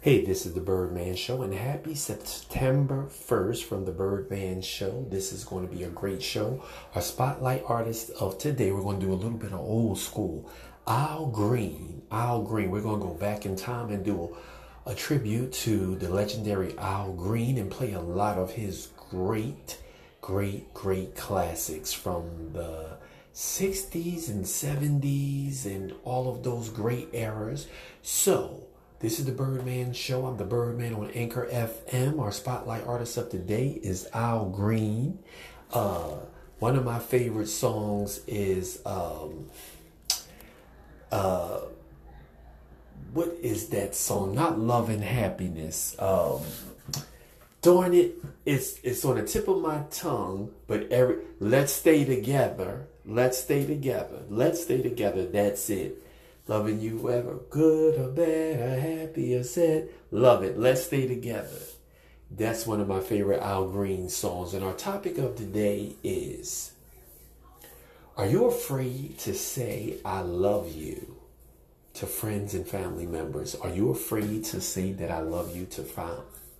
Hey, this is the Birdman Show, and happy September 1st from the Birdman Show. This is going to be a great show. Our spotlight artist of today, we're going to do a little bit of old school. Al Green. Al Green. We're going to go back in time and do a, a tribute to the legendary Al Green and play a lot of his great, great, great classics from the 60s and 70s and all of those great eras. So, this is the Birdman Show. I'm the Birdman on Anchor FM. Our spotlight artist of today is Al Green. Uh, one of my favorite songs is um, uh, what is that song? Not Love and Happiness. Um, darn it, it's it's on the tip of my tongue. But every let's stay together. Let's stay together. Let's stay together. That's it. Loving you ever good or bad or happy or sad. Love it. Let's stay together. That's one of my favorite Al Green songs. And our topic of today is Are you afraid to say I love you to friends and family members? Are you afraid to say that I love you to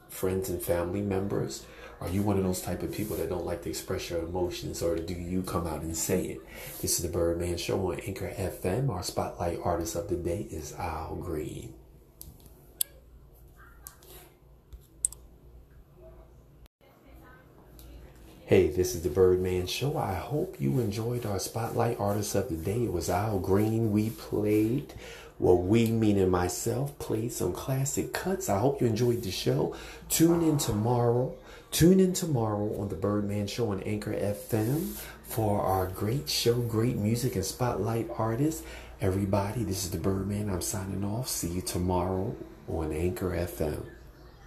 friends and family members? Are you one of those type of people that don't like to express your emotions or do you come out and say it? This is the Birdman Show on Anchor FM. Our spotlight artist of the day is Al Green. Hey, this is the Birdman Show. I hope you enjoyed our spotlight artist of the day. It was Al Green. We played, well, we, meaning myself, played some classic cuts. I hope you enjoyed the show. Tune in tomorrow Tune in tomorrow on the Birdman Show on Anchor FM for our great show, great music, and spotlight artists. Everybody, this is the Birdman. I'm signing off. See you tomorrow on Anchor FM.